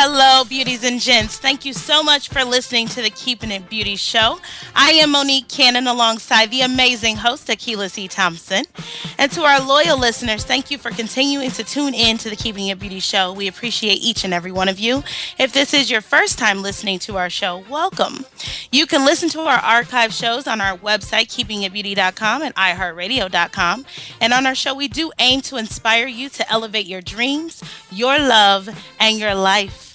Hello, beauties and gents. Thank you so much for listening to the Keeping It Beauty Show. I am Monique Cannon alongside the amazing host, Akila C. Thompson. And to our loyal listeners, thank you for continuing to tune in to the Keeping It Beauty Show. We appreciate each and every one of you. If this is your first time listening to our show, welcome. You can listen to our archive shows on our website, keepingitbeauty.com and iHeartRadio.com. And on our show, we do aim to inspire you to elevate your dreams, your love, and your life.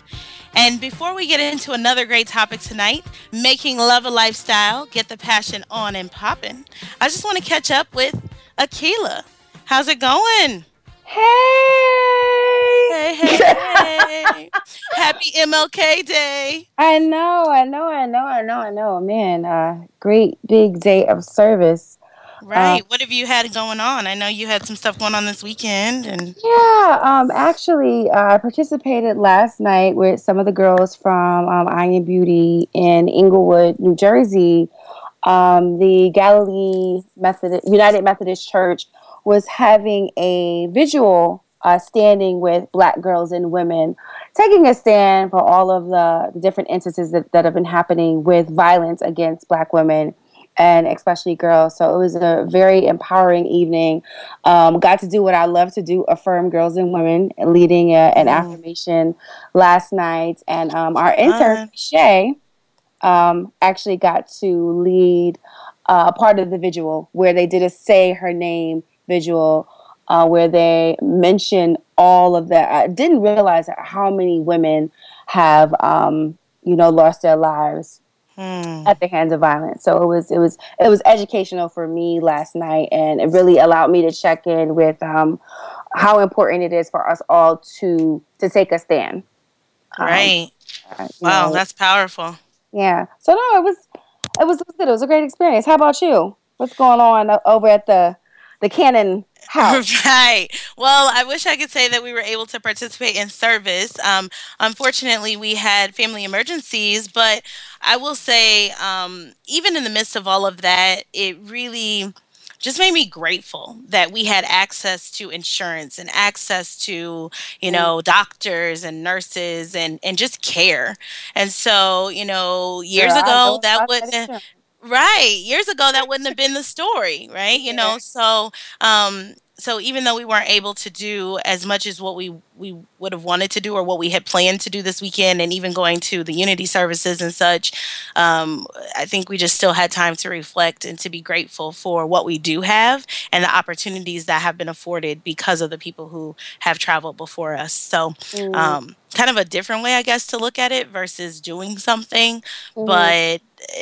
And before we get into another great topic tonight, making love a lifestyle, get the passion on and popping, I just want to catch up with Akila. How's it going? Hey! Hey, hey, hey. Happy MLK Day. I know, I know, I know, I know, I know. Man, uh, great big day of service. Right. Uh, what have you had going on? I know you had some stuff going on this weekend and Yeah, um actually uh, I participated last night with some of the girls from um, Iron Beauty in Englewood, New Jersey. Um, the Galilee Methodist United Methodist Church was having a visual uh, standing with black girls and women, taking a stand for all of the, the different instances that, that have been happening with violence against black women and especially girls. So it was a very empowering evening. Um, got to do what I love to do affirm girls and women, leading a, an mm. affirmation last night. And um, our intern, Shay, um, actually got to lead uh, a part of the visual where they did a say her name visual. Uh, where they mention all of that. I didn't realize how many women have, um, you know, lost their lives Hmm. at the hands of violence. So it was it was it was educational for me last night, and it really allowed me to check in with um, how important it is for us all to to take a stand. Um, right. Uh, wow, know, that's powerful. Yeah. So no, it was it was good. It was a great experience. How about you? What's going on over at the the Cannon house. right. Well, I wish I could say that we were able to participate in service. Um, unfortunately, we had family emergencies, but I will say, um, even in the midst of all of that, it really just made me grateful that we had access to insurance and access to you mm. know doctors and nurses and and just care and so you know years yeah, ago that wouldn't Right. Years ago, that wouldn't have been the story, right? You yeah. know, so um, so even though we weren't able to do as much as what we we would have wanted to do or what we had planned to do this weekend and even going to the unity services and such um, i think we just still had time to reflect and to be grateful for what we do have and the opportunities that have been afforded because of the people who have traveled before us so mm. um, kind of a different way i guess to look at it versus doing something mm. but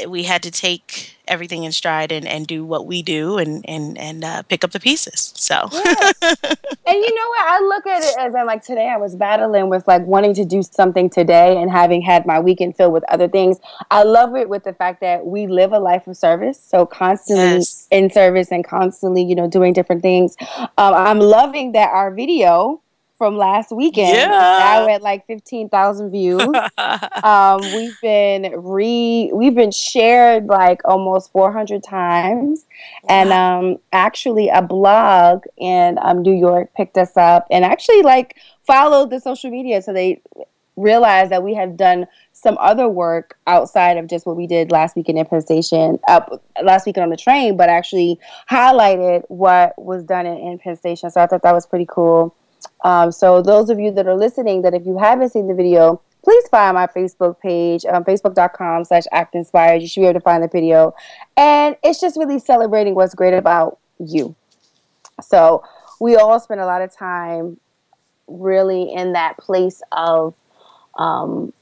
we had to take everything in stride and, and do what we do and and and uh, pick up the pieces. So, yes. and you know what? I look at it as I'm like today. I was battling with like wanting to do something today and having had my weekend filled with other things. I love it with the fact that we live a life of service, so constantly yes. in service and constantly, you know, doing different things. Um, I'm loving that our video from last weekend. Yeah. Now at like fifteen thousand views. um, we've been re we've been shared like almost four hundred times, wow. and um, actually a blog in um, New York picked us up and actually like followed the social media. So they realized that we have done some other work outside of just what we did last weekend in Penn Station, uh, last weekend on the train, but actually highlighted what was done in, in Penn Station. So I thought that was pretty cool. Um, so those of you that are listening, that if you haven't seen the video, please find my Facebook page, um, facebook.com slash act inspired. You should be able to find the video. And it's just really celebrating what's great about you. So we all spend a lot of time really in that place of, um,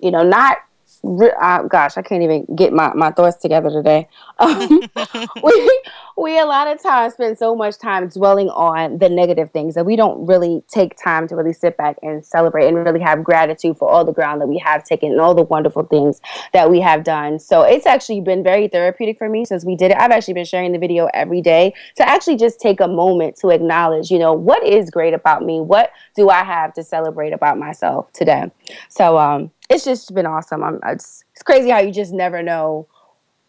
you know, not uh, gosh, I can't even get my, my thoughts together today. Um, we we a lot of times spend so much time dwelling on the negative things that we don't really take time to really sit back and celebrate and really have gratitude for all the ground that we have taken and all the wonderful things that we have done. So it's actually been very therapeutic for me since we did it. I've actually been sharing the video every day to actually just take a moment to acknowledge, you know, what is great about me? What do I have to celebrate about myself today? So um it's just been awesome. I'm, it's, it's crazy how you just never know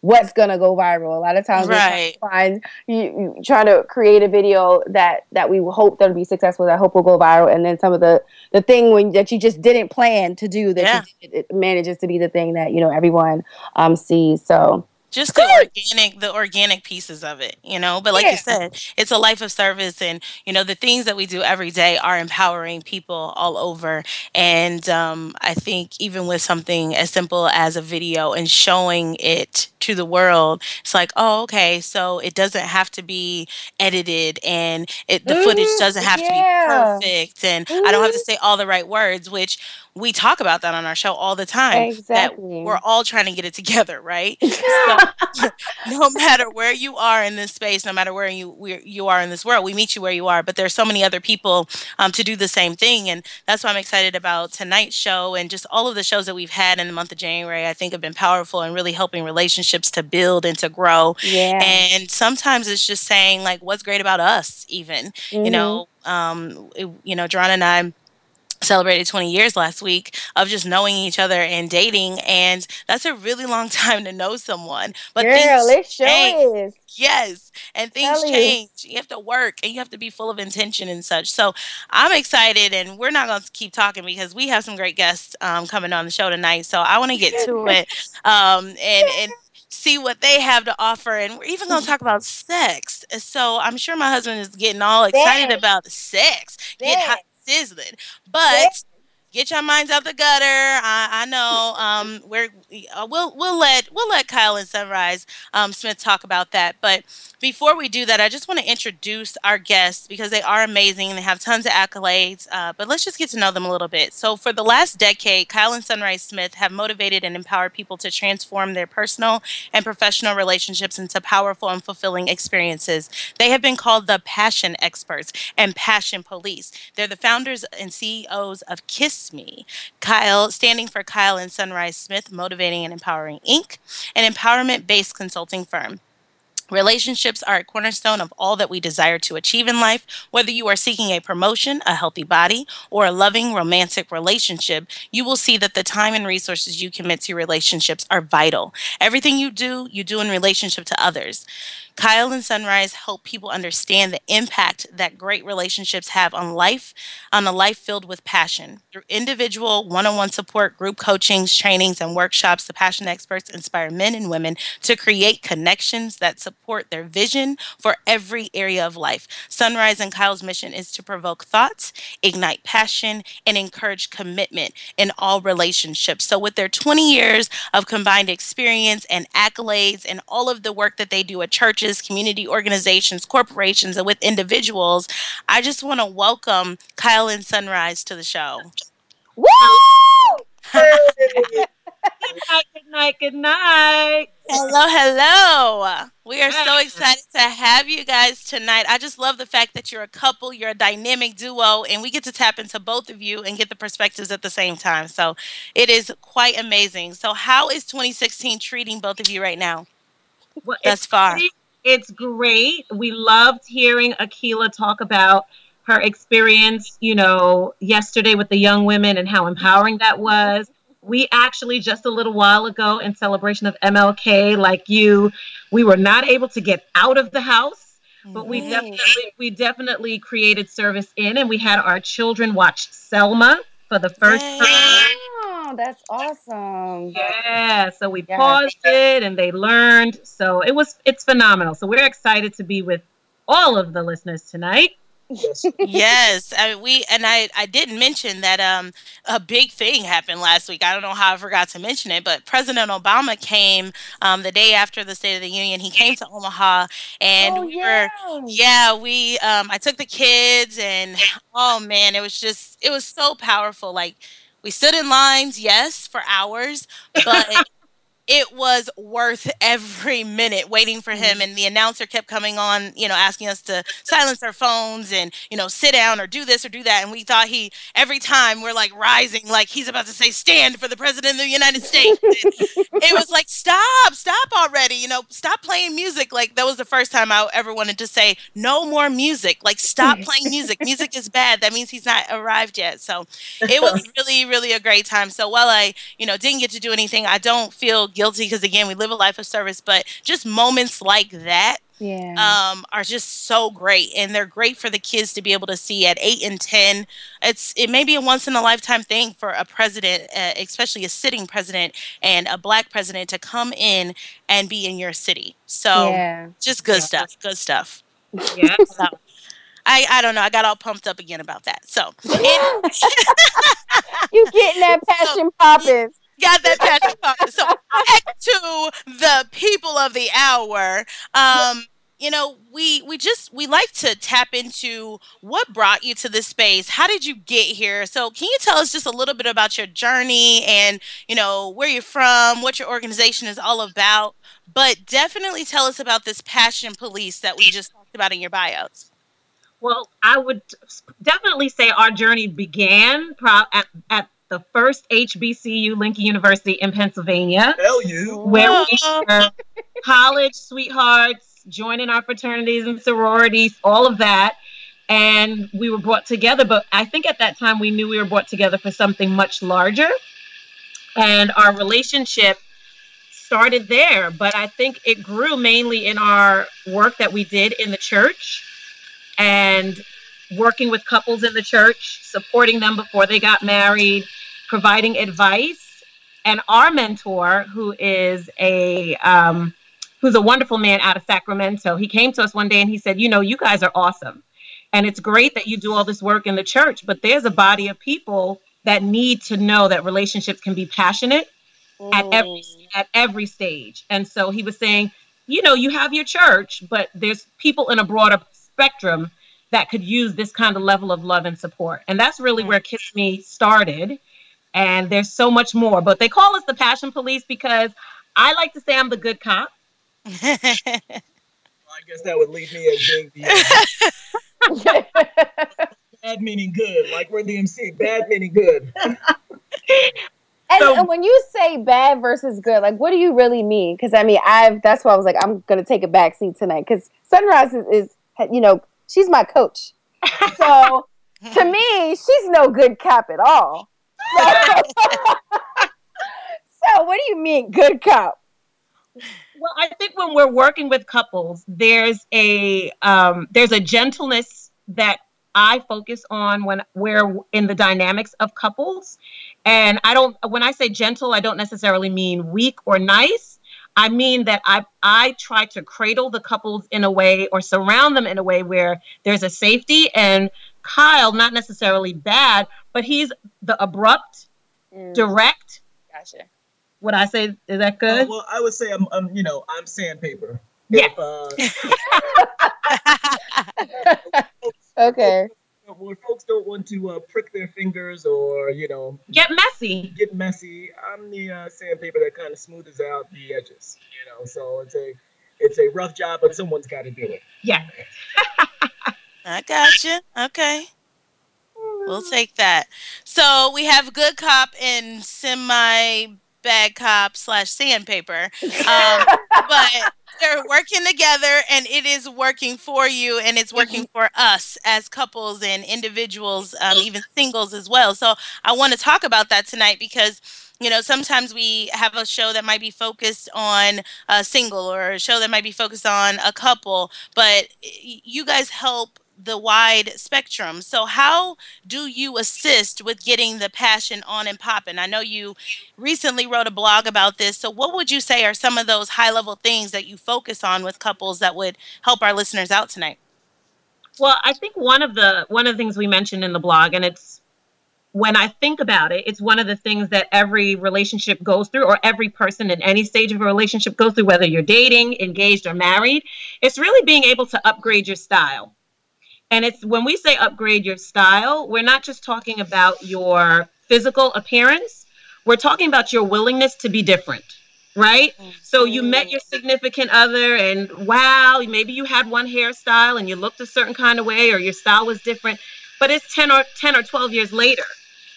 what's gonna go viral. A lot of times, right? Find you, you trying to create a video that that we hope that'll be successful. That hope will go viral, and then some of the the thing when that you just didn't plan to do that yeah. did, it manages to be the thing that you know everyone um sees. So just the organic the organic pieces of it you know? But like yeah. you said it's a life of service and you know the things that we do every day are empowering people all over. And um, i think even with something as simple as a video and showing it to the world it's like oh okay so it doesn't have to be edited and it the mm-hmm. footage doesn't have yeah. to be perfect and mm-hmm. i don't have to mm-hmm. say all the right words which we talk about that on our show all the time. Exactly. That we're all trying to get it together, right? so, no matter where you are in this space, no matter where you where you are in this world, we meet you where you are. But there's so many other people um, to do the same thing, and that's why I'm excited about tonight's show and just all of the shows that we've had in the month of January. I think have been powerful and really helping relationships to build and to grow. Yeah. And sometimes it's just saying like, what's great about us, even mm-hmm. you know. Um, it, you know, John and I celebrated 20 years last week of just knowing each other and dating and that's a really long time to know someone but Girl, things sure change. yes and things change you. you have to work and you have to be full of intention and such so i'm excited and we're not going to keep talking because we have some great guests um, coming on the show tonight so i want to get to it um, and and see what they have to offer and we're even going to mm-hmm. talk about sex so i'm sure my husband is getting all excited about sex, sex. Get, sizzling. But get your minds out the gutter. I, I know. Um, we're uh, we'll we'll let we'll let Kyle and Sunrise um, Smith talk about that. But before we do that, I just want to introduce our guests because they are amazing. They have tons of accolades. Uh, but let's just get to know them a little bit. So for the last decade, Kyle and Sunrise Smith have motivated and empowered people to transform their personal and professional relationships into powerful and fulfilling experiences. They have been called the passion experts and passion police. They're the founders and CEOs of Kiss me. Kyle, standing for Kyle and Sunrise Smith, Motivating and Empowering Inc., an empowerment based consulting firm. Relationships are a cornerstone of all that we desire to achieve in life. Whether you are seeking a promotion, a healthy body, or a loving romantic relationship, you will see that the time and resources you commit to relationships are vital. Everything you do, you do in relationship to others. Kyle and Sunrise help people understand the impact that great relationships have on life, on a life filled with passion. Through individual one on one support, group coachings, trainings, and workshops, the passion experts inspire men and women to create connections that support their vision for every area of life. Sunrise and Kyle's mission is to provoke thoughts, ignite passion, and encourage commitment in all relationships. So, with their 20 years of combined experience and accolades and all of the work that they do at churches, churches, community organizations, corporations, and with individuals. I just want to welcome Kyle and Sunrise to the show. Woo! good night, good night, good night. Hello, hello. We are so excited to have you guys tonight. I just love the fact that you're a couple, you're a dynamic duo, and we get to tap into both of you and get the perspectives at the same time. So it is quite amazing. So, how is 2016 treating both of you right now? Well, thus far? Pretty, it's great. We loved hearing Akila talk about her experience, you know, yesterday with the young women and how empowering that was. We actually just a little while ago in celebration of MLK, like you, we were not able to get out of the house, but we definitely we definitely created service in and we had our children watch Selma for the first Yay. time. That's awesome. Yeah, so we Yes. paused it and they learned. So it was it's phenomenal. So we're excited to be with all of the listeners tonight. yes, I, we and I I didn't mention that um a big thing happened last week. I don't know how I forgot to mention it, but President Obama came um the day after the State of the Union. He came to Omaha and oh, we yeah. were yeah, we um I took the kids and oh man, it was just it was so powerful. Like we stood in lines, yes, for hours, but it was worth every minute waiting for him. And the mm-hmm. announcer kept coming on you know asking us to silence our phones and you know sit down or do this or do that. And we thought he every time we're like rising like he's about to say stand for the president of the united states. It was like stop stop already you know stop playing music. Like that was the first time i ever wanted to say no more music. Like stop playing music. Music is bad. That means he's not arrived yet. So it was really really a great time. So while i you know didn't get to do anything i don't feel guilty because again we live a life of service but just moments like that Yeah. um, are just so great and they're great for the kids to be able to see at 8 and 10 it's it may be a once in a lifetime thing for a president uh, especially a sitting president and a black president to come in and be in your city so yeah. just good Yeah. stuff good stuff Yeah. so I, I don't know. I got all pumped up again about that. So, and- You getting that passion popping. Got that passion. So back to the people of the hour. Um, you know, we we just we like to tap into what brought you to this space. How did you get here? So can you tell us just a little bit about your journey and you know where you're from, what your organization is all about? But definitely tell us about this passion police that we just talked about in your bios. Well, I would definitely say our journey began pro- at, at the first HBCU, Lincoln University in Pennsylvania, Hell you. where we were college sweethearts, joining our fraternities and sororities, all of that. And we were brought together, but I think at that time we knew we were brought together for something much larger. And our relationship started there, but I think it grew mainly in our work that we did in the church and working with couples in the church, supporting them before they got married, providing advice. And our mentor, who is a um, who's a wonderful man out of Sacramento, he came to us one day and he said, "You know, you guys are awesome, and it's great that you do all this work in the church, but there's a body of people that need to know that relationships can be passionate at every at every stage. And so he was saying, you know, you have your church, but there's people in a broader spectrum that could use this kind of level of love and support. And that's really where Kiss Me started. And there's so much more. But they call us the Passion Police because I like to say I'm the good cop. I guess that would leave me as being the uh, bad meaning good, like we're the MC, Bad meaning good. And, So- and when you say bad versus good, like what do you really mean? Because I mean, I've that's why I was like, I'm gonna take a back seat tonight because Sunrise is, is, you know, she's my coach. So to me, she's no good cop at all. so what do you mean, good cop? Well, I think when we're working with couples, there's a um, there's a gentleness that I focus on when we're in the dynamics of couples, and I don't. When I say gentle, I don't necessarily mean weak or nice. I mean that I I try to cradle the couples in a way or surround them in a way where there's a safety. And Kyle, not necessarily bad, but he's the abrupt, direct. Gotcha. Would I say is that Uh, good? well, I would say I'm, I'm, you know, I'm sandpaper. Yeah. If, uh, Okay. When folks don't want to uh, prick their fingers or, you know, Get messy. get messy, I'm the uh, sandpaper that kind of smooths out the edges. You know, so it's a it's a rough job, but someone's got to do it. Yeah. I got you. Okay. We'll take that. So we have good cop and semi bad cop slash sandpaper. Um, but they're working together and it is working for you and it's working for us as couples and individuals, um, even singles as well. So I want to talk about that tonight because you know sometimes we have a show that might be focused on a single or a show that might be focused on a couple but you guys help the wide spectrum. So, how do you assist with getting the passion on and popping? I know you recently wrote a blog about this. So, what would you say are some of those high level things that you focus on with couples that would help our listeners out tonight? Well, I think one of the one of the things we mentioned in the blog, and it's when I think about it, it's one of the things that every relationship goes through, or every person in any stage of a relationship goes through, whether you're dating, engaged, or married. It's really being able to upgrade your style. And it's when we say upgrade your style, we're not just talking about your physical appearance, we're talking about your willingness to be different right? So you met mm-hmm. your significant other, and wow, maybe you had one hairstyle and you looked a certain kind of way, or your style was different, but it's 10 or 10 or 12 years later.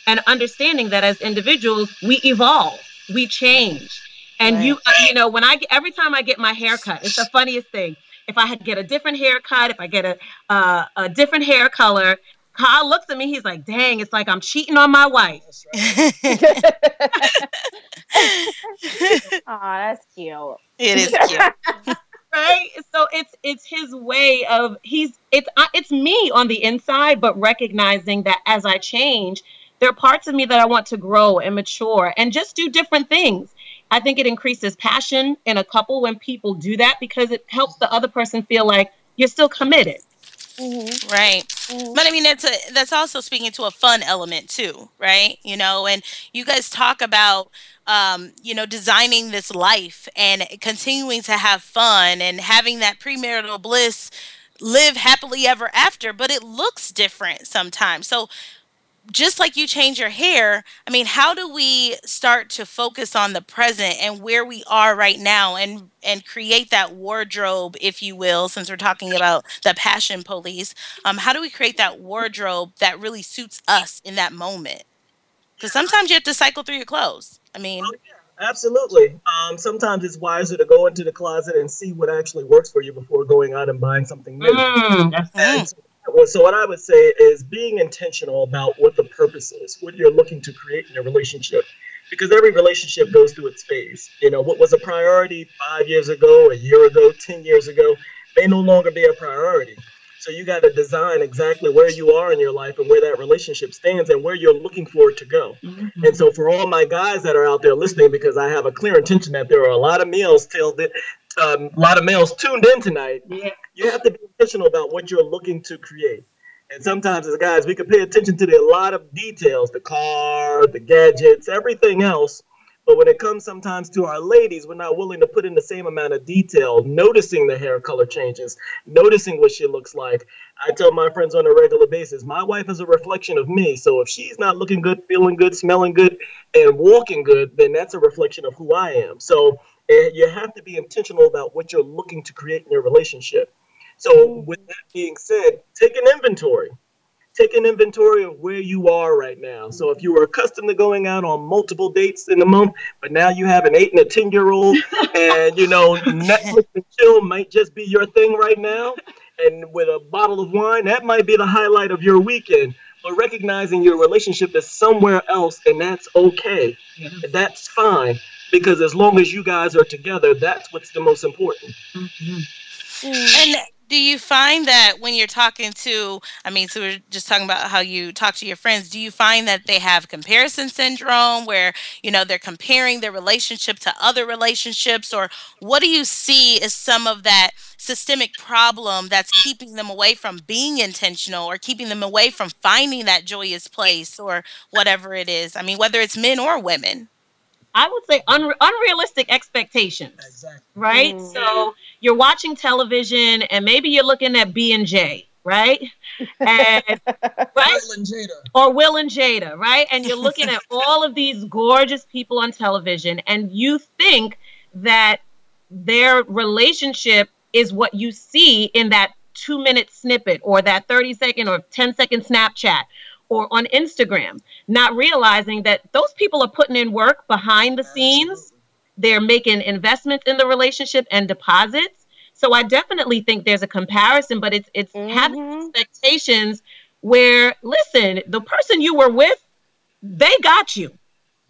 And understanding that as individuals we evolve we change. And right. you you know when i every time i get my haircut it's the funniest thing if i had get a different haircut if i get a uh, a different hair color Kyle looks at me. He's like, "Dang, it's like I'm cheating on my wife." Right. oh, that's cute. It is cute. right so it's it's his way of he's it's it's me on the inside but recognizing that as i change there are parts of me that I want to grow and mature and just do different things. I think it increases passion in a couple when people do that because it helps the other person feel like you're still committed. Mm-hmm. Right. Mm-hmm. But I mean, it's a, that's also speaking to a fun element too, right? You know, and you guys talk about, um, you know, designing this life and continuing to have fun and having that premarital bliss live happily ever after, but it looks different sometimes. So, just like you change your hair, I mean, how do we start to focus on the present and where we are right now and and create that wardrobe, if you will, since we're talking about the passion police? Um, how do we create that wardrobe that really suits us in that moment? Because sometimes you have to cycle through your clothes. I mean, oh, yeah, absolutely. Um, sometimes it's wiser to go into the closet and see what actually works for you before going out and buying something new. Mm, well, so what I would say is being intentional about what the purpose is, what you're looking to create in a relationship, because every relationship goes through its phase. You know, what was a priority five years ago, a year ago, ten years ago, may no longer be a priority. So you got to design exactly where you are in your life and where that relationship stands and where you're looking for it to go. Mm-hmm. And so for all my guys that are out there listening, because I have a clear intention that there are a lot of males till the, um, a lot of males tuned in tonight. Yeah. You have to be intentional about what you're looking to create. And sometimes as guys, we can pay attention to the, a lot of details, the car, the gadgets, everything else. But when it comes sometimes to our ladies, we're not willing to put in the same amount of detail, noticing the hair color changes, noticing what she looks like. I tell my friends on a regular basis, my wife is a reflection of me. So if she's not looking good, feeling good, smelling good, and walking good, then that's a reflection of who I am. So you have to be intentional about what you're looking to create in your relationship. So, mm-hmm. with that being said, take an inventory take an inventory of where you are right now. So if you were accustomed to going out on multiple dates in a month, but now you have an eight and a 10 year old, and you know, Netflix and chill might just be your thing right now. And with a bottle of wine, that might be the highlight of your weekend. But recognizing your relationship is somewhere else, and that's okay. Mm-hmm. That's fine. Because as long as you guys are together, that's what's the most important. Mm-hmm. And do you find that when you're talking to i mean so we're just talking about how you talk to your friends do you find that they have comparison syndrome where you know they're comparing their relationship to other relationships or what do you see as some of that systemic problem that's keeping them away from being intentional or keeping them away from finding that joyous place or whatever it is i mean whether it's men or women I would say un- unrealistic expectations. Exactly. Right? Mm. So you're watching television and maybe you're looking at B and J, right? And right? Will and Jada. Or Will and Jada, right? And you're looking at all of these gorgeous people on television and you think that their relationship is what you see in that two minute snippet or that 30 second or 10 second Snapchat or on Instagram, not realizing that those people are putting in work behind the scenes. They're making investments in the relationship and deposits. So I definitely think there's a comparison, but it's it's mm-hmm. having expectations where listen, the person you were with, they got you,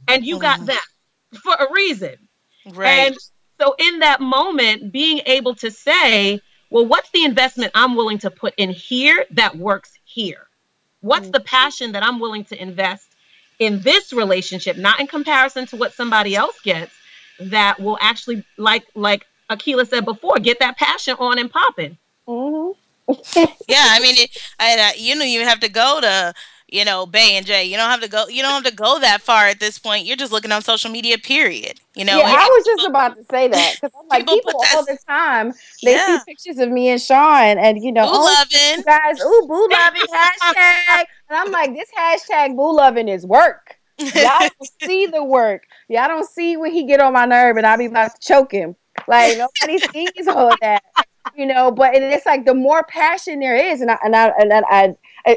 and you mm-hmm. got them for a reason. Right. And so in that moment, being able to say, well, what's the investment I'm willing to put in here that works here? What's mm-hmm. the passion that I'm willing to invest in this relationship, not in comparison to what somebody else gets, that will actually, like like Akila said before, get that passion on and popping. Mm-hmm. yeah, I mean, it, I, uh, you know, you have to go to you know, Bey and Jay. You don't have to go. You don't have to go that far at this point. You're just looking on social media. Period. You know. Yeah, I was just about to say that because I'm like people, people all the time. They yeah. see pictures of me and Sean, and you know, boo oh, loving guys, ooh, boo loving hashtag, and I'm like, this hashtag boo loving is work. Y'all don't see the work. Y'all don't see when he get on my nerve, and I be about to choke him. Like nobody sees all that you know but it's like the more passion there is and i and i and I, I,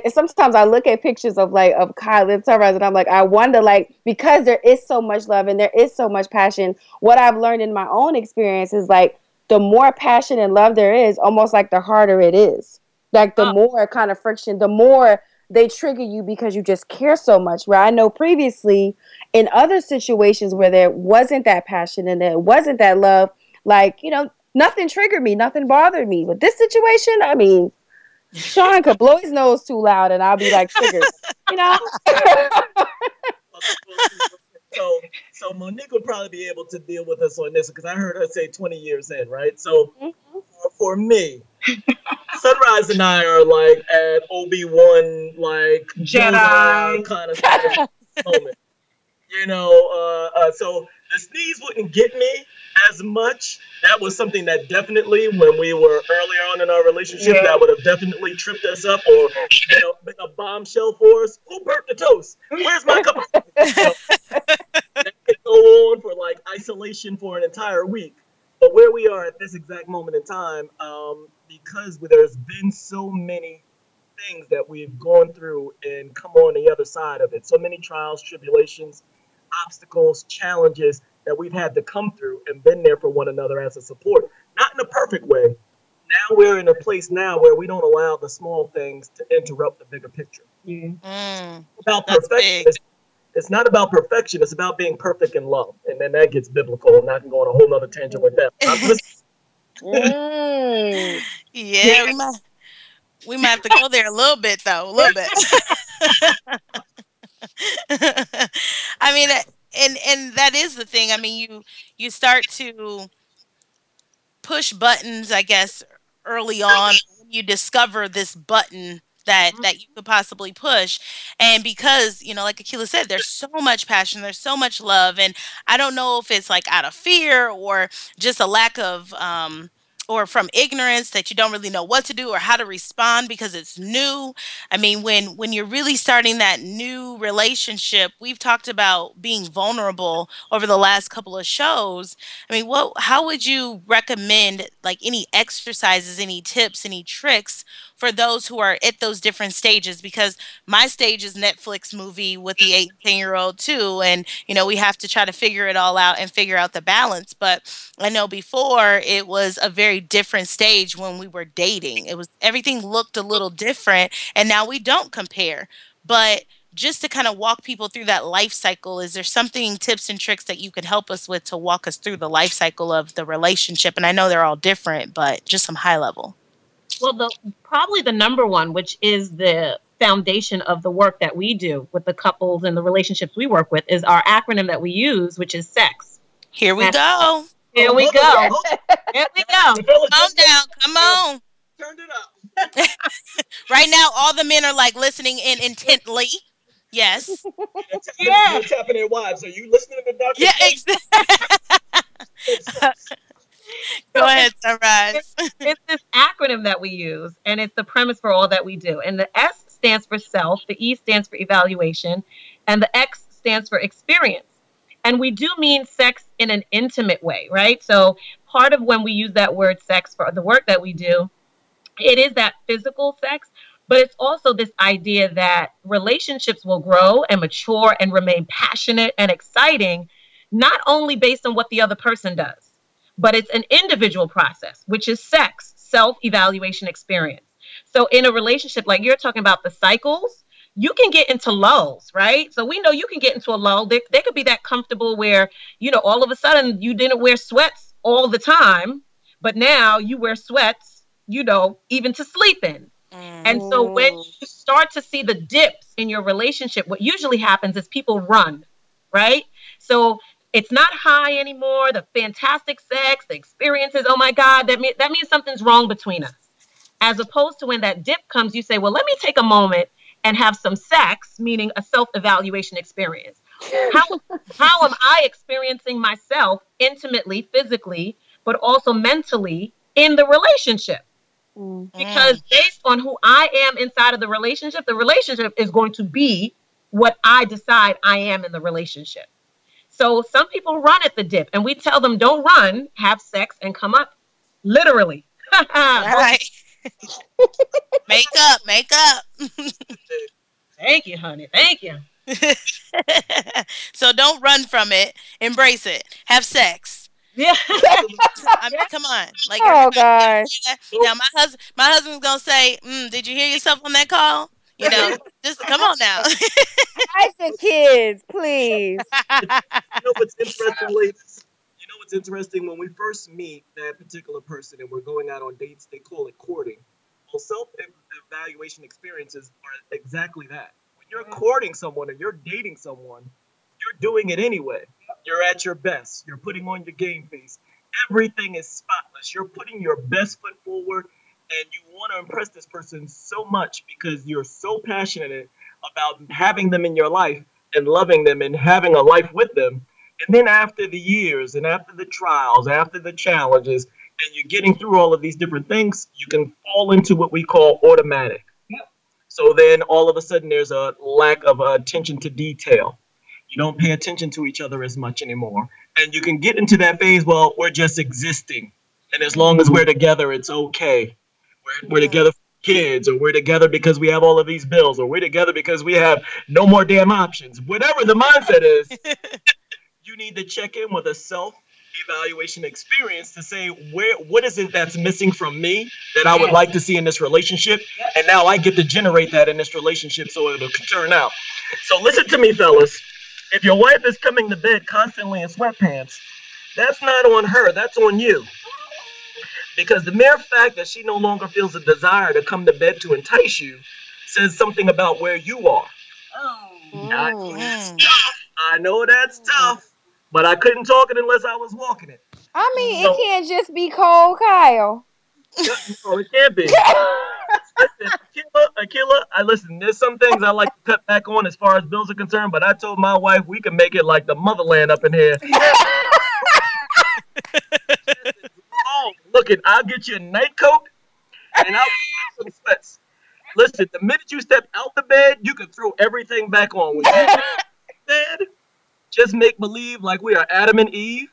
sometimes i look at pictures of like of kyle and sunrise and i'm like i wonder like because there is so much love and there is so much passion what i've learned in my own experience is like the more passion and love there is almost like the harder it is like the oh. more kind of friction the more they trigger you because you just care so much where i know previously in other situations where there wasn't that passion and there wasn't that love like you know nothing triggered me, nothing bothered me. But this situation, I mean, Sean could blow his nose too loud and I'll be like triggered, you know? so, so Monique would probably be able to deal with us on this because I heard her say 20 years in, right? So mm-hmm. for, for me, Sunrise and I are like at Obi Wan, like Jedi kind of moment. You know, uh, uh, so the sneeze wouldn't get me as much. That was something that definitely, when we were earlier on in our relationship, yeah. that would have definitely tripped us up or you know, been a bombshell for us. Who burnt the toast? Where's my cup? Of- that could go on for like isolation for an entire week. But where we are at this exact moment in time, um, because there's been so many things that we've gone through and come on the other side of it, so many trials, tribulations, obstacles, challenges that we've had to come through and been there for one another as a support. Not in a perfect way. Now we're in a place now where we don't allow the small things to interrupt the bigger picture. Mm, about perfection. It's, it's, not about perfection. It's about being perfect in love. And then that gets biblical, and I can go on a whole other tangent with that. mm. yeah, yeah, we might we might have to go there a little bit though, a little bit. I mean, and and that is the thing. I mean, you you start to push buttons, I guess, early on. You discover this button that mm-hmm. that you could possibly push and because you know like akila said there's so much passion there's so much love and i don't know if it's like out of fear or just a lack of um or from ignorance that you don't really know what to do or how to respond because it's new. I mean when when you're really starting that new relationship we've talked about being vulnerable over the last couple of shows. I mean what how would you recommend like any exercises any tips any tricks for those who are at those different stages because my stage is Netflix movie with the 18 year old too. And, you know, we have to try to figure it all out and figure out the balance. But I know before it was a very different stage when we were dating. It was everything looked a little different. And now we don't compare. But just to kind of walk people through that life cycle, is there something, tips and tricks that you can help us with to walk us through the life cycle of the relationship? And I know they're all different, but just some high level. Well, the probably the number one, which is the foundation of the work that we do with the couples and the relationships we work with, is our acronym that we use, which is SEX. Here we go. Here we go. Here we go. Calm down. Come on. Turned it up. right now, all the men are like listening in intently. Yes. yeah. You're tapping their wives. Are you listening to the doctor? Yeah, exactly. Go ahead, Sunrise. It's, it's this acronym that we use, and it's the premise for all that we do. And the S stands for self, the E stands for evaluation, and the X stands for experience. And we do mean sex in an intimate way, right? So part of when we use that word sex for the work that we do, it is that physical sex, but it's also this idea that relationships will grow and mature and remain passionate and exciting, not only based on what the other person does but it's an individual process, which is sex, self evaluation experience. So, in a relationship, like you're talking about the cycles, you can get into lulls, right? So, we know you can get into a lull. They, they could be that comfortable where, you know, all of a sudden you didn't wear sweats all the time, but now you wear sweats you know, even to sleep in. Mm. And so when you start to see the dips in your relationship, what usually happens is people run, right? So it's not high anymore. The fantastic sex, the experiences. Oh my God, that mean, that means something's wrong between us. As opposed to when that dip comes, you say, well, let me take a moment and have some sex, meaning a self-evaluation experience. How, how am I experiencing myself intimately, physically, but also mentally in the relationship? Mm. Because based on who I am inside of the relationship, the relationship is going to be what I decide I am in the relationship. So some people run at the dip, and we tell them don't run, have sex, and come up. Literally. right. make up, make up. Thank you, honey. Thank you. so don't run from it. Embrace it. Have sex. Yeah. I mean, come on. Like, oh gosh. Now my husband, my husband's gonna say, mm, "Did you hear yourself on that call?" You know, just come on now. I the kids, please. you know what's interesting, ladies? You know what's interesting? When we first meet that particular person and we're going out on dates, they call it courting. Well, self-evaluation experiences are exactly that. When you're mm. courting someone or you're dating someone, you're doing it anyway. You're at your best. You're putting on your game face. Everything is spotless. You're putting your best foot forward and you want to impress this person so much because you're so passionate about having them in your life and loving them and having a life with them. And then after the years and after the trials, after the challenges, and you're getting through all of these different things, you can fall into what we call automatic. Yep. So then all of a sudden there's a lack of attention to detail. You don't pay attention to each other as much anymore. And you can get into that phase, well, we're just existing. And as long as we're together, it's okay. We're, we're together for kids, or we're together because we have all of these bills, or we're together because we have no more damn options. Whatever the mindset is, you need to check in with a self evaluation experience to say where what is it that's missing from me that I would like to see in this relationship and now I get to generate that in this relationship so it'll turn out. So listen to me fellas. If your wife is coming to bed constantly in sweatpants, that's not on her, that's on you. Because the mere fact that she no longer feels a desire to come to bed to entice you says something about where you are. Oh. Not, oh, I, I know that's tough, but I couldn't talk it unless I was walking it. I mean, so, it can't just be cold, Kyle. No, it can't be. listen, Akila, Akila, I listen. There's some things I like to cut back on as far as bills are concerned, but I told my wife we can make it like the motherland up in here. look it, I'll get you a night coat and I'll get some sweats. Listen, the minute you step out the bed, you can throw everything back on. When you bed, just make believe like we are Adam and Eve.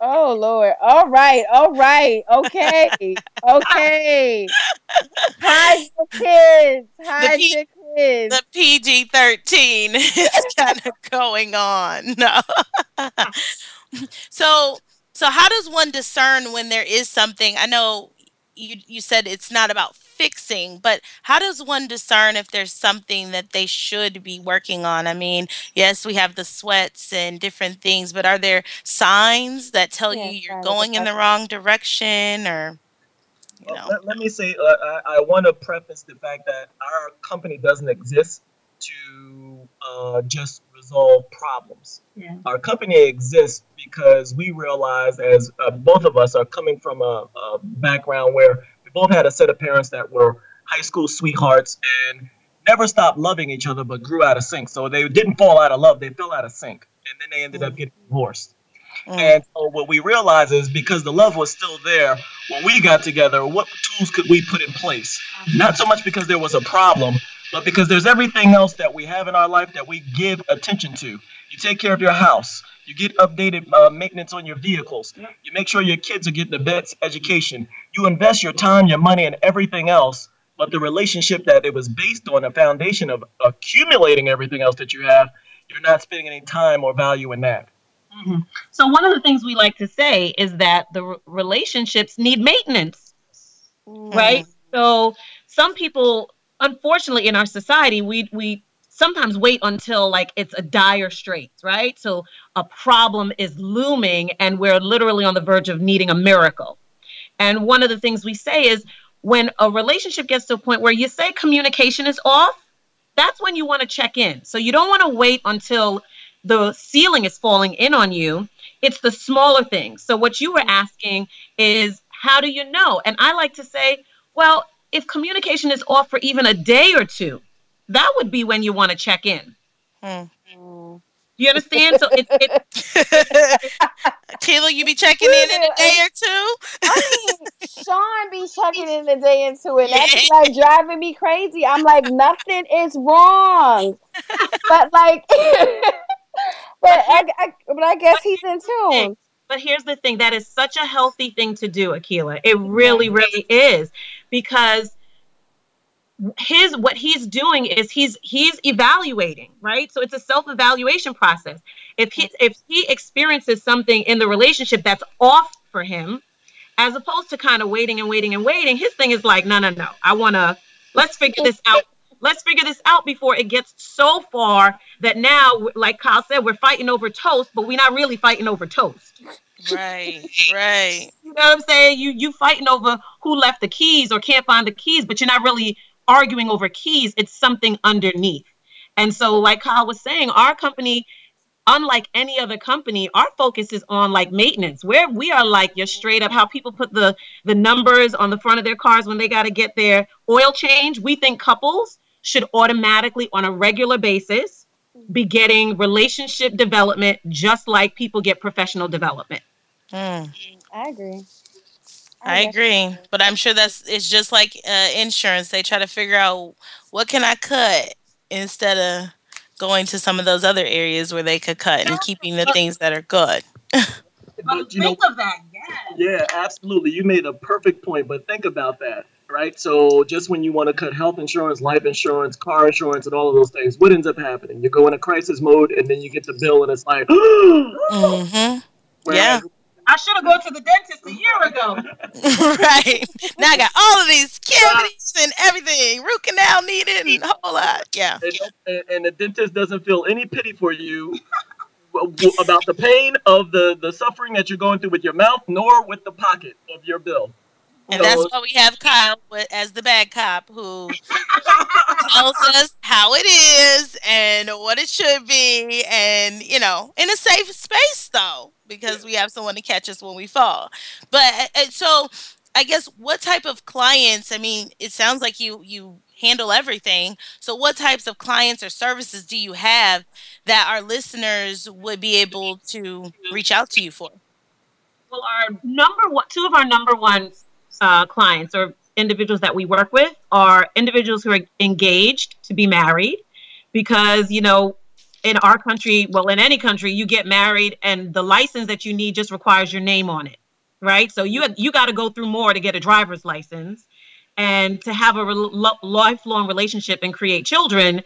Oh Lord. All right. All right. Okay. Okay. Hide the kids. Hide the, P- the kids. The PG thirteen is kind of going on. No. so so how does one discern when there is something? I know you you said it's not about fixing, but how does one discern if there's something that they should be working on? I mean, yes, we have the sweats and different things, but are there signs that tell you you're going in the wrong direction or you know? let, let, me say uh, I, I want to preface the fact that our company doesn't exist to uh, just resolve problems. Yeah. Our company exists because we realize, as uh, both of us are coming from a, a, background where we both had a set of parents that were high school sweethearts and never stopped loving each other but grew out of sync. So they didn't fall out of love, they fell out of sync. And then they ended mm. up getting divorced. Mm. And so what we realize is because the love was still there when we got together, what tools could we put in place? Not so much because there was a problem, but because there's everything else that we have in our life that we give attention to. You take care of your house. You get updated uh, maintenance on your vehicles. You make sure your kids are getting the best education. You invest your time, your money, and everything else. But the relationship that it was based on, a foundation of accumulating everything else that you have, you're not spending any time or value in that. Mm-hmm. So one of the things we like to say is that the relationships need maintenance, mm. right? So some people unfortunately in our society we we sometimes wait until like it's a dire straits right so a problem is looming and we're literally on the verge of needing a miracle and one of the things we say is when a relationship gets to a point where you say communication is off, that's when you want to check in. So you don't want to wait until the ceiling is falling in on you. It's the smaller things. So what you were asking is how do you know? And I like to say, well, if communication is off for even a day or two, that would be when you want to check in. Hmm. You understand? So it's it, Kayla, you be checking in in a day or two. I mean, Sean be checking in a day or two, and that's like driving me crazy. I'm like, nothing is wrong, but like, but I, I, but I guess he's in tune. But here's the thing: that is such a healthy thing to do, Akila. It really, really is, because his what he's doing is he's he's evaluating right? So it's a self-evaluation process. If he if he experiences something in the relationship that's off for him as opposed to kind of waiting and waiting and waiting his thing is like no no no. I want to let's figure this out. Let's figure this out before it gets so far that now like kyle said we're fighting over toast but we're not really fighting over toast. Right right you know what i'm saying you you fighting over who left the keys or can't find the keys but you're not really arguing over keys, it's something underneath. And so, like Kyle was saying, our company, unlike any other company, our focus is on like maintenance, where we are like you're straight up how people put the the numbers on the front of their cars when they got to get their oil change. We think couples should automatically, on a regular basis, be getting relationship development just like people get professional development. Mm. I agree. I agree, but I'm sure that's it's just like uh, insurance. They try to figure out what can I cut instead of going to some of those other areas where they could cut and keeping the things that are good. but, think know, of that, yeah. Yeah, absolutely. You made a perfect point, but think about that, right? So just when you want to cut health insurance, life insurance, car insurance, and all of those things, what ends up happening? You go into crisis mode, and then you get the bill, and it's like, mm-hmm. yeah I should have gone to the dentist a year ago. right. Now I got all of these cavities and everything, root canal needed, and a whole lot. Yeah. And, and the dentist doesn't feel any pity for you about the pain of the, the suffering that you're going through with your mouth, nor with the pocket of your bill. And so, that's why we have Kyle as the bad cop who tells us how it is and what it should be, and you know, in a safe space though because we have someone to catch us when we fall. But so I guess what type of clients, I mean, it sounds like you you handle everything. So what types of clients or services do you have that our listeners would be able to reach out to you for? Well, our number one, two of our number one uh, clients or individuals that we work with are individuals who are engaged to be married because you know in our country, well, in any country, you get married and the license that you need just requires your name on it, right? So you you got to go through more to get a driver's license, and to have a re- lifelong relationship and create children.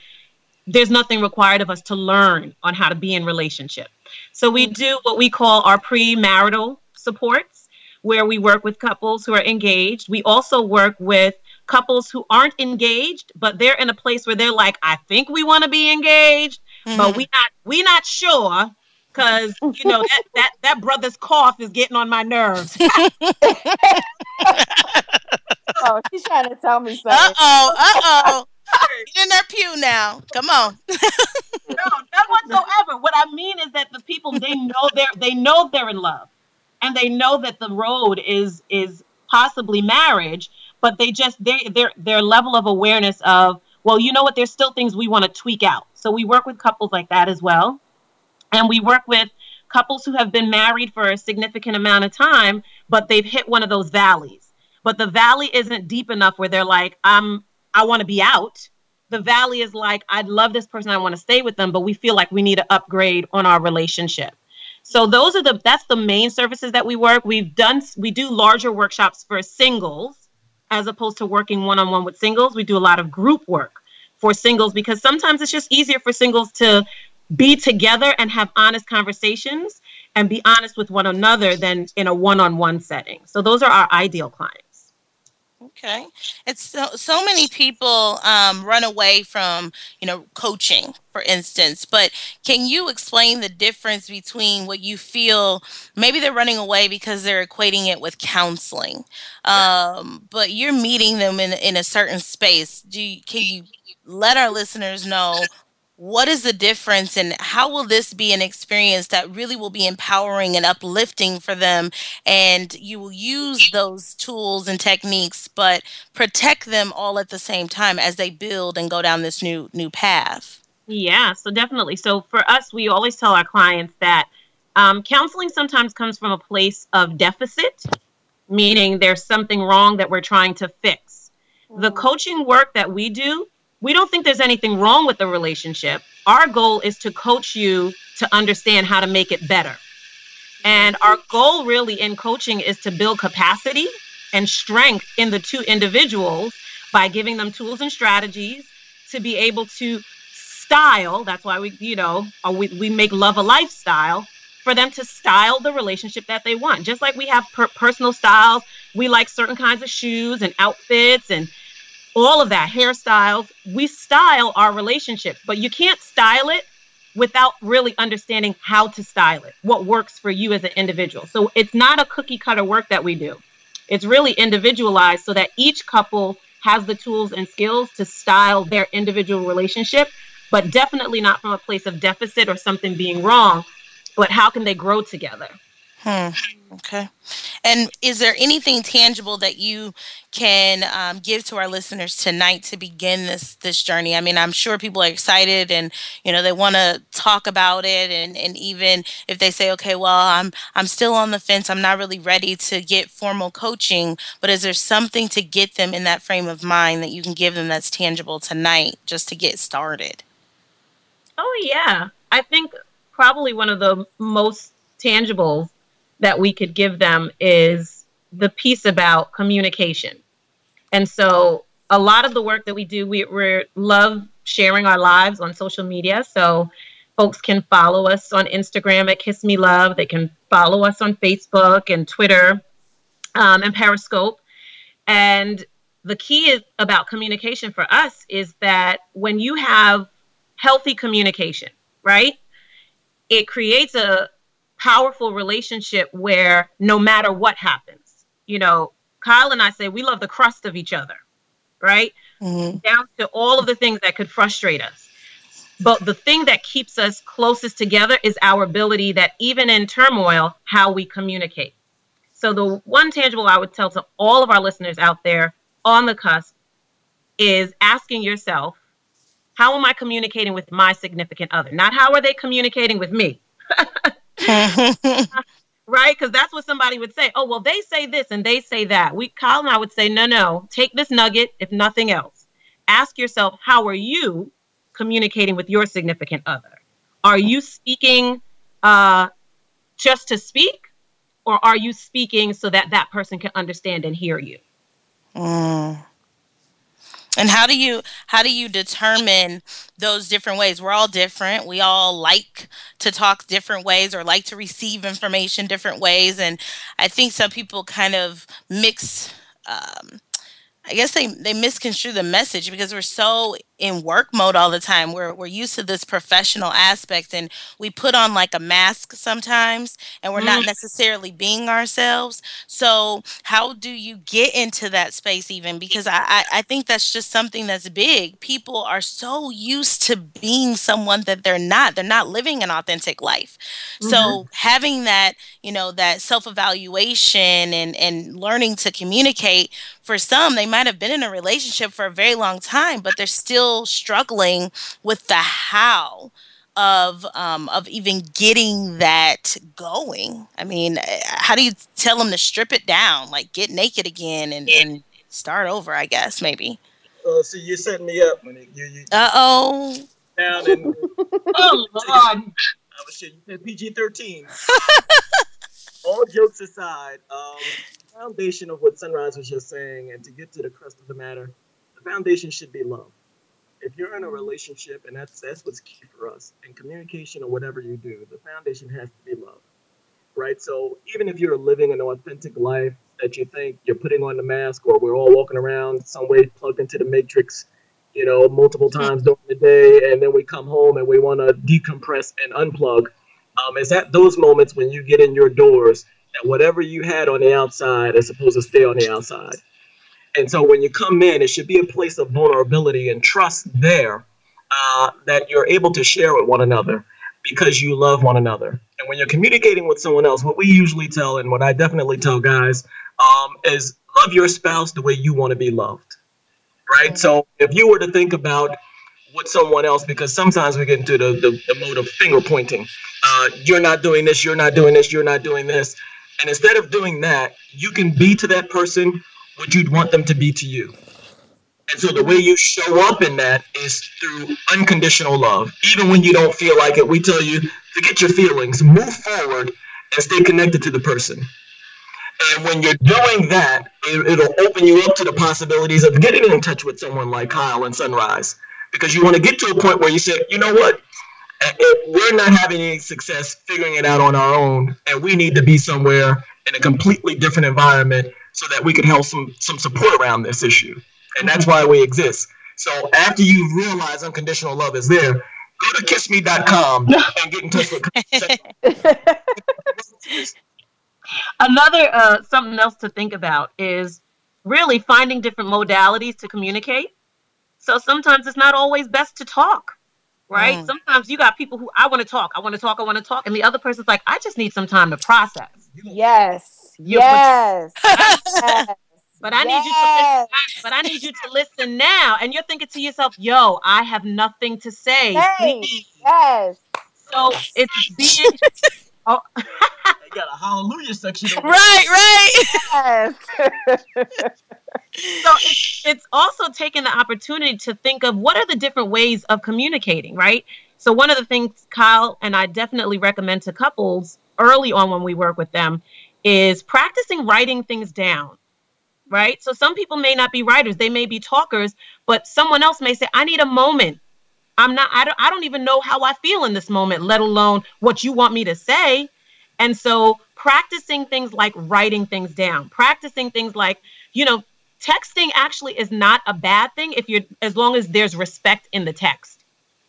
There's nothing required of us to learn on how to be in relationship. So we do what we call our premarital supports, where we work with couples who are engaged. We also work with couples who aren't engaged, but they're in a place where they're like, I think we want to be engaged, mm-hmm. but we not we not sure because you know that that that brother's cough is getting on my nerves. oh, she's trying to tell me something. Uh oh, uh oh. Get in their pew now. Come on. no, not whatsoever. What I mean is that the people they know they're they know they're in love, and they know that the road is is possibly marriage, but they just they their their level of awareness of well, you know what? There's still things we want to tweak out. So we work with couples like that as well. And we work with couples who have been married for a significant amount of time, but they've hit one of those valleys. But the valley isn't deep enough where they're like, I'm I want to be out. The valley is like, I'd love this person, I want to stay with them, but we feel like we need to upgrade on our relationship. So those are the that's the main services that we work. We've done we do larger workshops for singles as opposed to working one on one with singles. We do a lot of group work for singles because sometimes it's just easier for singles to be together and have honest conversations and be honest with one another than in a one on one setting. So those are our ideal clients. Okay. It's so so many people um, run away from you know coaching, for instance. But can you explain the difference between what you feel maybe they're running away because they're equating it with counseling, um, but you're meeting them in in a certain space. Do you, can you let our listeners know what is the difference and how will this be an experience that really will be empowering and uplifting for them? And you will use those tools and techniques but protect them all at the same time as they build and go down this new new path. Yeah so definitely. So for us we always tell our clients that um, counseling sometimes comes from a place of deficit meaning there's something wrong that we're trying to fix. The mm. coaching work that we do we don't think there's anything wrong with the relationship. Our goal is to coach you to understand how to make it better. And our goal really in coaching is to build capacity and strength in the two individuals by giving them tools and strategies to be able to style. That's why we, you know, we, we make love a lifestyle for them to style the relationship that they want. Just like we have per- personal styles, we like certain kinds of shoes and outfits and all of that hairstyles. We style our relationship but you can't style it without really understanding how to style it what works for you as an individual. So it's not a cookie cutter work that we do. It's really individualized so that each couple has the tools and skills to style their individual relationship but definitely not from a place of deficit or something being wrong but how can they grow together? Hmm. Okay. And is there anything tangible that you can um, give to our listeners tonight to begin this this journey? I mean, I'm sure people are excited and you know they want to talk about it, and and even if they say, okay, well, I'm I'm still on the fence, I'm not really ready to get formal coaching, but is there something to get them in that frame of mind that you can give them that's tangible tonight, just to get started? Oh yeah, I think probably one of the most tangible that we could give them is the piece about communication. And so a lot of the work that we do, we we love sharing our lives on social media. So folks can follow us on Instagram at Kiss Me Love. They can follow us on Facebook and Twitter um, and Periscope. And the key is about communication for us is that when you have healthy communication, right? It creates a, powerful relationship where no matter what happens, you know, Kyle and I say we love the crust of each other, right? Mm-hmm. Down to all of the things that could frustrate us. But the thing that keeps us closest together is our ability that even in turmoil, how we communicate. So the one tangible I would tell to all of our listeners out there on the cusp is asking yourself, how am I communicating with my significant other? Not how are they communicating with me? right? Because that's what somebody would say. Oh, well, they say this and they say that. We, Kyle and I would say, no, no, take this nugget, if nothing else. Ask yourself, how are you communicating with your significant other? Are you speaking uh, just to speak, or are you speaking so that that person can understand and hear you? Mm. And how do you how do you determine those different ways? We're all different. We all like to talk different ways or like to receive information different ways. And I think some people kind of mix um, I guess they they misconstrue the message because we're so in work mode all the time. We're we're used to this professional aspect and we put on like a mask sometimes and we're not mm-hmm. necessarily being ourselves. So how do you get into that space even? Because I, I, I think that's just something that's big. People are so used to being someone that they're not. They're not living an authentic life. Mm-hmm. So having that, you know, that self-evaluation and, and learning to communicate for some, they might have been in a relationship for a very long time, but they're still still struggling with the how of um, of even getting that going. I mean, eh, how do you tell them to strip it down, like get naked again and, and start over? I guess maybe. Oh, uh, so you're setting me up, when You, you, uh oh. Down and oh Lord. I was shit. You said PG thirteen. All jokes aside, um, foundation of what Sunrise was just saying, and to get to the crust of the matter, the foundation should be love if you're in a relationship, and that's that's what's key for us in communication or whatever you do, the foundation has to be love, right? So even if you're living an authentic life, that you think you're putting on the mask, or we're all walking around some way plugged into the matrix, you know, multiple times during the day, and then we come home and we want to decompress and unplug. Um, it's at those moments when you get in your doors that whatever you had on the outside is supposed to stay on the outside. And so when you come in, it should be a place of vulnerability and trust there uh, that you're able to share with one another because you love one another. And when you're communicating with someone else, what we usually tell and what I definitely tell guys um, is love your spouse the way you want to be loved. Right? So if you were to think about what someone else, because sometimes we get into the, the, the mode of finger pointing. Uh, you're not doing this, you're not doing this, you're not doing this. And instead of doing that, you can be to that person what you'd want them to be to you. And so the way you show up in that is through unconditional love. Even when you don't feel like it, we tell you forget your feelings, move forward, and stay connected to the person. And when you're doing that, it, will open you up to the possibilities of getting in touch with someone like Kyle and Sunrise. Because you want to get to a point where you say, you know what? If we're not having any success figuring it out on our own, and we need to be somewhere in a completely different environment so that we can help some some support around this issue. And that's why we exist. So after you realize unconditional love is there, go to kissme.com and get in touch with Another uh, something else to think about is really finding different modalities to communicate. So sometimes it's not always best to talk, right? Mm. Sometimes you got people who I want to talk, I want to talk, I want to talk, and the other person's like, I just need some time to process. Yes. Yes. yes. But I yes. need you to listen, but I need you to listen now. And you're thinking to yourself, yo, I have nothing to say. Hey, yes. So it's being oh they got a hallelujah section. right, right. Yes. so it's, it's also taking the opportunity to think of what are the different ways of communicating, right? So one of the things Kyle and I definitely recommend to couples early on when we work with them is practicing writing things down right? So some people may not be writers they may be talkers but someone else may say i need a moment. I'm not i don't, I don't even know how i feel in this moment let alone what you want me to say. And so practicing things like writing things down practicing things like you know texting actually is not a bad thing if you're as long as there's respect in the text.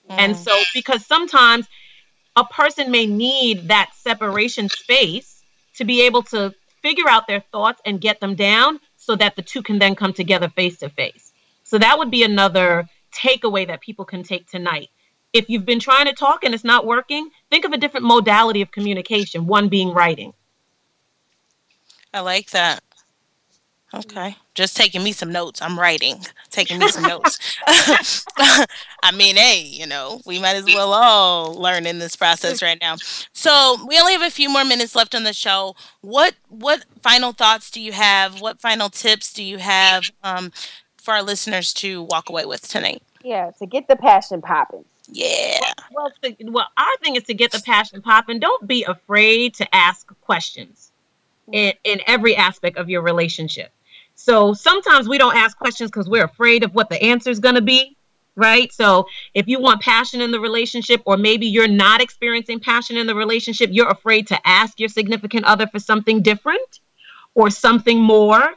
Mm. and so because sometimes a person may need that separation space to be able to figure out their thoughts and get them down so that the two can then come together face to face. So that would be another takeaway that people can take tonight. If you've been trying to talk and it's not working, think of a different modality of communication, one being writing. I like that. Okay. Just taking me some notes. I'm writing, taking me some notes. I mean, hey, you know, we might as well all learn in this process right now. So we only have a few more minutes left on the show. What what final thoughts do you have? What final tips do you have um, for our listeners to walk away with tonight? Yeah, to get the passion popping. Yeah. Well, well, to, well, our thing is to get the passion popping. Don't be afraid to ask questions in, in every aspect of your relationship. So sometimes we don't ask questions because we're afraid of what the answer is going to be, right? So if you want passion in the relationship, or maybe you're not experiencing passion in the relationship, you're afraid to ask your significant other for something different or something more.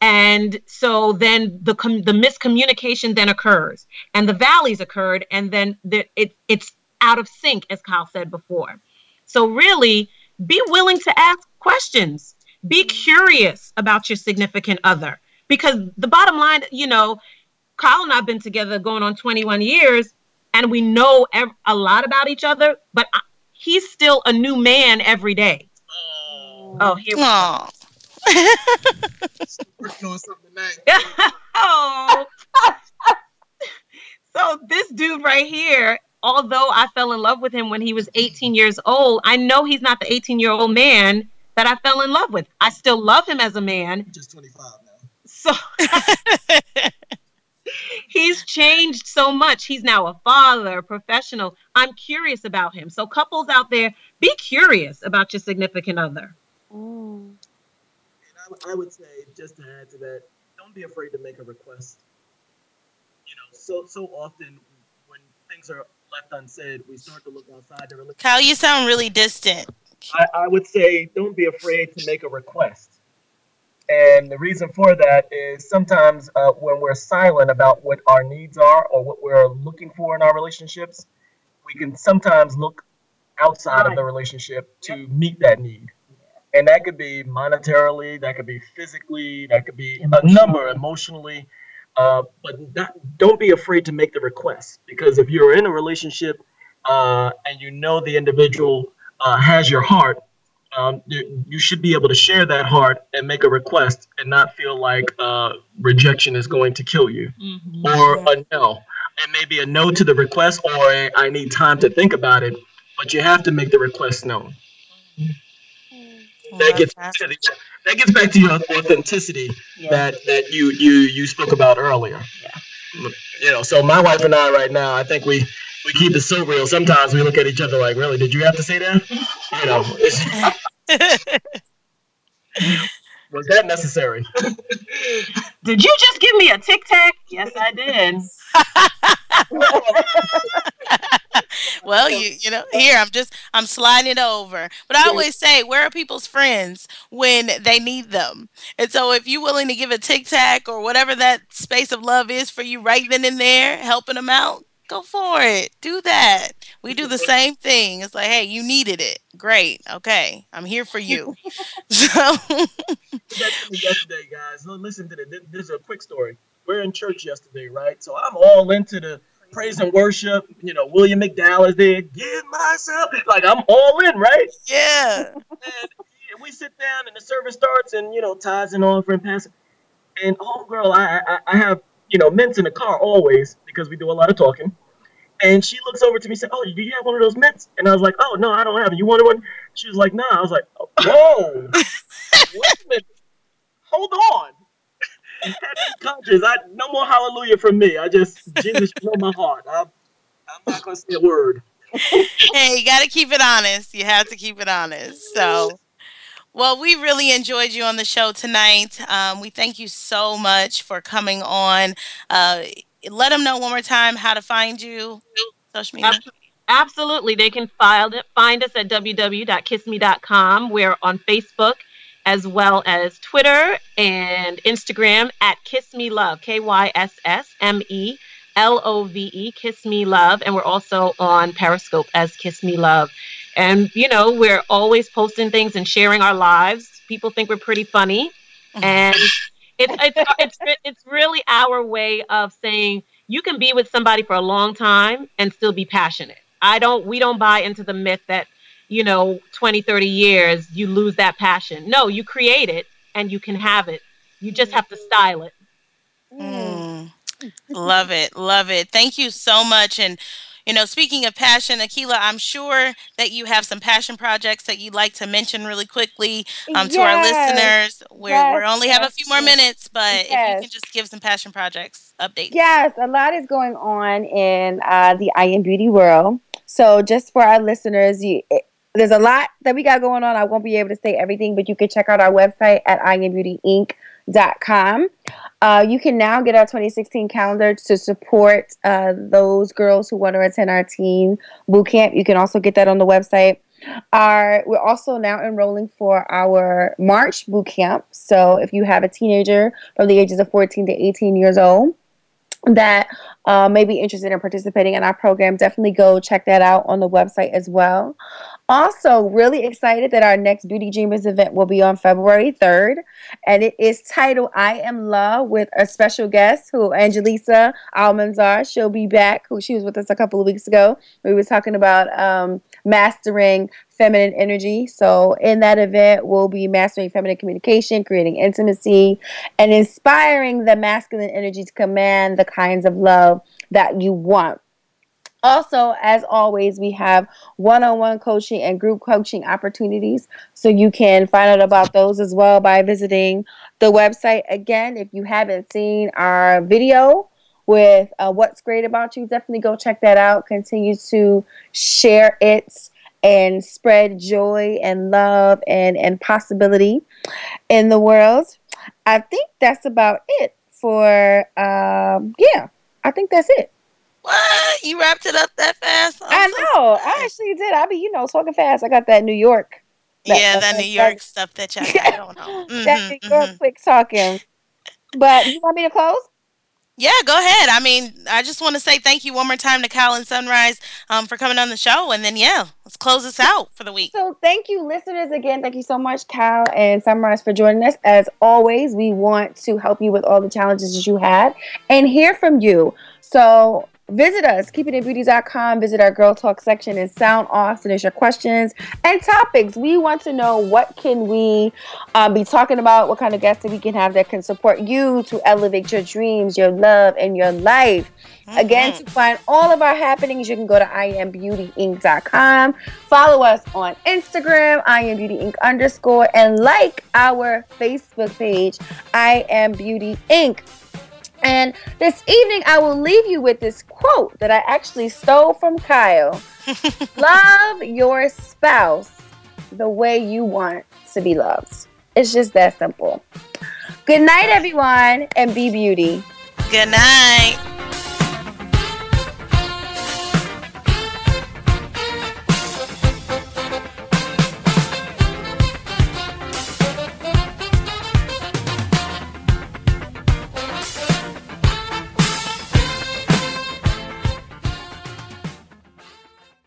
And so then the com- the miscommunication then occurs, and the valleys occurred, and then the, it it's out of sync, as Kyle said before. So really, be willing to ask questions be curious about your significant other because the bottom line, you know, Kyle and I've been together going on 21 years and we know ev- a lot about each other, but I, he's still a new man every day. Oh, oh here we go. Working on something tonight. oh. so this dude right here, although I fell in love with him when he was 18 years old, I know he's not the 18 year old man that I fell in love with. I still love him as a man. Just 25 now. So he's changed so much. He's now a father, a professional. I'm curious about him. So couples out there, be curious about your significant other. Mm. And I, I would say, just to add to that, don't be afraid to make a request. You know, so so often when things are left unsaid, we start to look outside the relationship. Kyle, you sound really distant. I, I would say don't be afraid to make a request. And the reason for that is sometimes uh, when we're silent about what our needs are or what we're looking for in our relationships, we can sometimes look outside of the relationship to meet that need. And that could be monetarily, that could be physically, that could be a number emotionally. Uh, but don't be afraid to make the request because if you're in a relationship uh, and you know the individual uh, has your heart, um, you, you, should be able to share that heart and make a request and not feel like uh, rejection is going to kill you mm-hmm. or a no. It may be a no to the request or a, I need time to think about it, but you have to make the request known. Mm-hmm. That gets to the, that gets back to your authenticity yeah. that that you you you spoke about earlier. Yeah. You know, so my wife and I right now, I think we we keep it so real. Sometimes we look at each other like, really, did you have to say that? You know, was that necessary? did you just give me a tic tac? Yes, I did. well, you you know, here I'm just I'm sliding it over. But I always say, where are people's friends when they need them? And so if you're willing to give a tic tac or whatever that space of love is for you right then and there, helping them out, go for it. Do that. We do the same thing. It's like, hey, you needed it. Great. Okay. I'm here for you. so yesterday, guys. Listen to this. This is a quick story. We're in church yesterday, right? So I'm all into the praise and worship. You know, William McDowell is there. Give myself like I'm all in, right? Yeah. and we sit down and the service starts, and you know, tithes and offering, passing. And homegirl, I, I I have you know mints in the car always because we do a lot of talking. And she looks over to me and said, "Oh, do you have one of those mints?" And I was like, "Oh no, I don't have it. You wanted one?" She was like, "Nah." I was like, "Whoa, wait a minute, hold on." conscious. I no more hallelujah from me. I just Jesus, you know my heart. I'm, I'm not gonna say a word. hey, you got to keep it honest. You have to keep it honest. So, well, we really enjoyed you on the show tonight. Um, we thank you so much for coming on. Uh, let them know one more time how to find you. Social media. Absolutely. They can find, find us at www.kissme.com. We're on Facebook as well as Twitter and Instagram at Kiss Me Love, K Y S S M E L O V E, Kiss Me Love. And we're also on Periscope as Kiss Me Love. And, you know, we're always posting things and sharing our lives. People think we're pretty funny. Mm-hmm. And it's, it's, it's, it's really our way of saying you can be with somebody for a long time and still be passionate. I don't, we don't buy into the myth that you know 20 30 years you lose that passion. No you create it and you can have it. You just have to style it. Mm. love it love it. Thank you so much. And you know speaking of passion akila i'm sure that you have some passion projects that you'd like to mention really quickly um, to yes. our listeners we're, yes, we only yes, have a few more minutes but if you can just give some passion projects updates yes a lot is going on in uh, the i am beauty world so just for our listeners you there's a lot that we got going on. I won't be able to say everything, but you can check out our website at iambeautyinc.com. Uh, you can now get our 2016 calendar to support uh, those girls who want to attend our teen boot camp. You can also get that on the website. Our, we're also now enrolling for our March boot camp. So if you have a teenager from the ages of 14 to 18 years old, that uh, may be interested in participating in our program, definitely go check that out on the website as well. Also, really excited that our next Beauty Dreamers event will be on February 3rd, and it is titled I Am Love with a special guest who Angelisa Almanzar. She'll be back, who she was with us a couple of weeks ago. We were talking about um, mastering feminine energy. So, in that event, we'll be mastering feminine communication, creating intimacy, and inspiring the masculine energy to command the kinds of love that you want. Also, as always, we have one on one coaching and group coaching opportunities. So you can find out about those as well by visiting the website. Again, if you haven't seen our video with uh, What's Great About You, definitely go check that out. Continue to share it and spread joy and love and, and possibility in the world. I think that's about it for, um, yeah, I think that's it. What? You wrapped it up that fast? I'm i know. I actually did. I be, you know, talking fast. I got that New York yeah, that, New York that, stuff that y'all I don't know. Mm-hmm, that New York mm-hmm. quick talking. But you want me to close? Yeah, go ahead. I mean, I just want to say thank you one more time to Cal and Sunrise um, for coming on the show. And then, yeah, let's close this out for the week. So, thank you, listeners, again. Thank you so much, Cal and Sunrise, for joining us. As always, we want to help you with all the challenges that you had and hear from you. So, Visit us, keepinginbeauty.com. Visit our Girl Talk section and sound off. Send us your questions and topics. We want to know what can we uh, be talking about, what kind of guests that we can have that can support you to elevate your dreams, your love, and your life. Mm-hmm. Again, to find all of our happenings, you can go to iambeautyinc.com. Follow us on Instagram, iambeautyinc underscore, and like our Facebook page, I Am Beauty Inc. And this evening, I will leave you with this quote that I actually stole from Kyle Love your spouse the way you want to be loved. It's just that simple. Good night, everyone, and be beauty. Good night.